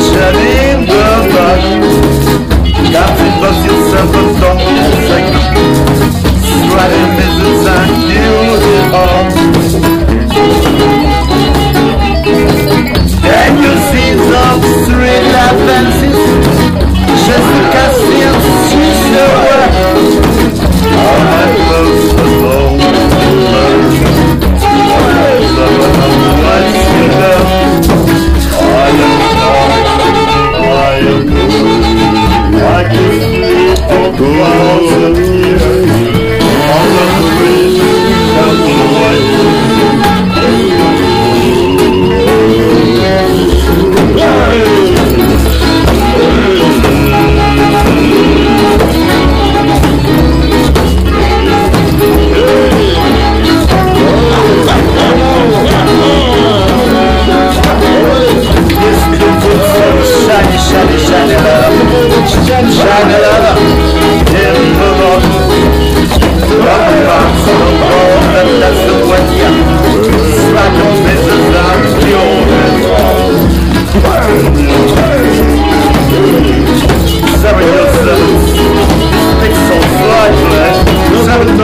chaîne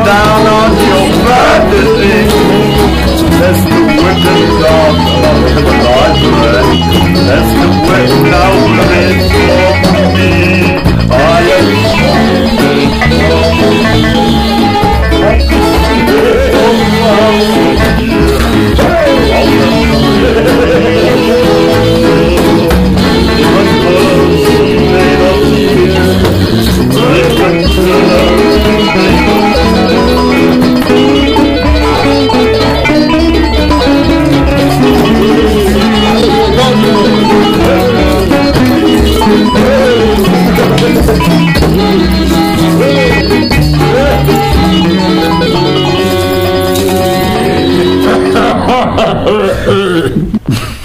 down on your body That's the wicked Ha ha ha ha!